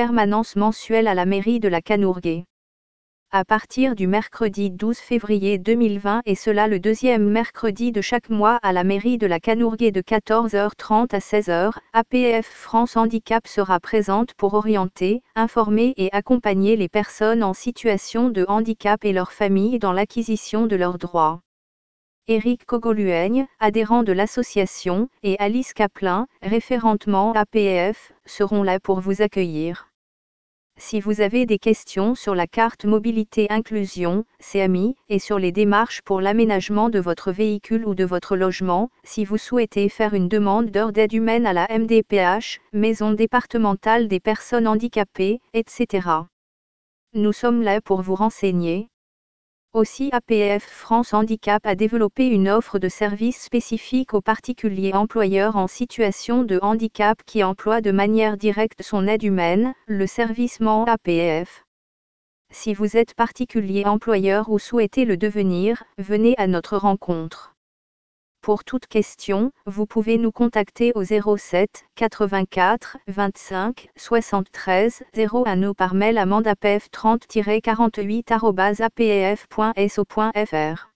permanence mensuelle à la mairie de la Canourguée à partir du mercredi 12 février 2020 et cela le deuxième mercredi de chaque mois à la mairie de la Canourguée de 14h30 à 16h, APF France Handicap sera présente pour orienter, informer et accompagner les personnes en situation de handicap et leurs familles dans l'acquisition de leurs droits. Éric Cogolueigne, adhérent de l'association, et Alice Caplin, référentement APF, seront là pour vous accueillir. Si vous avez des questions sur la carte mobilité inclusion, CAMI, et sur les démarches pour l'aménagement de votre véhicule ou de votre logement, si vous souhaitez faire une demande d'heure d'aide humaine à la MDPH, Maison départementale des personnes handicapées, etc. Nous sommes là pour vous renseigner, aussi APF France Handicap a développé une offre de services spécifique aux particuliers employeurs en situation de handicap qui emploient de manière directe son aide humaine, le servicement APF. Si vous êtes particulier employeur ou souhaitez le devenir, venez à notre rencontre. Pour toute question, vous pouvez nous contacter au 07 84 25 73 01 ou par mail à mandapef 30-48 apef.so.fr.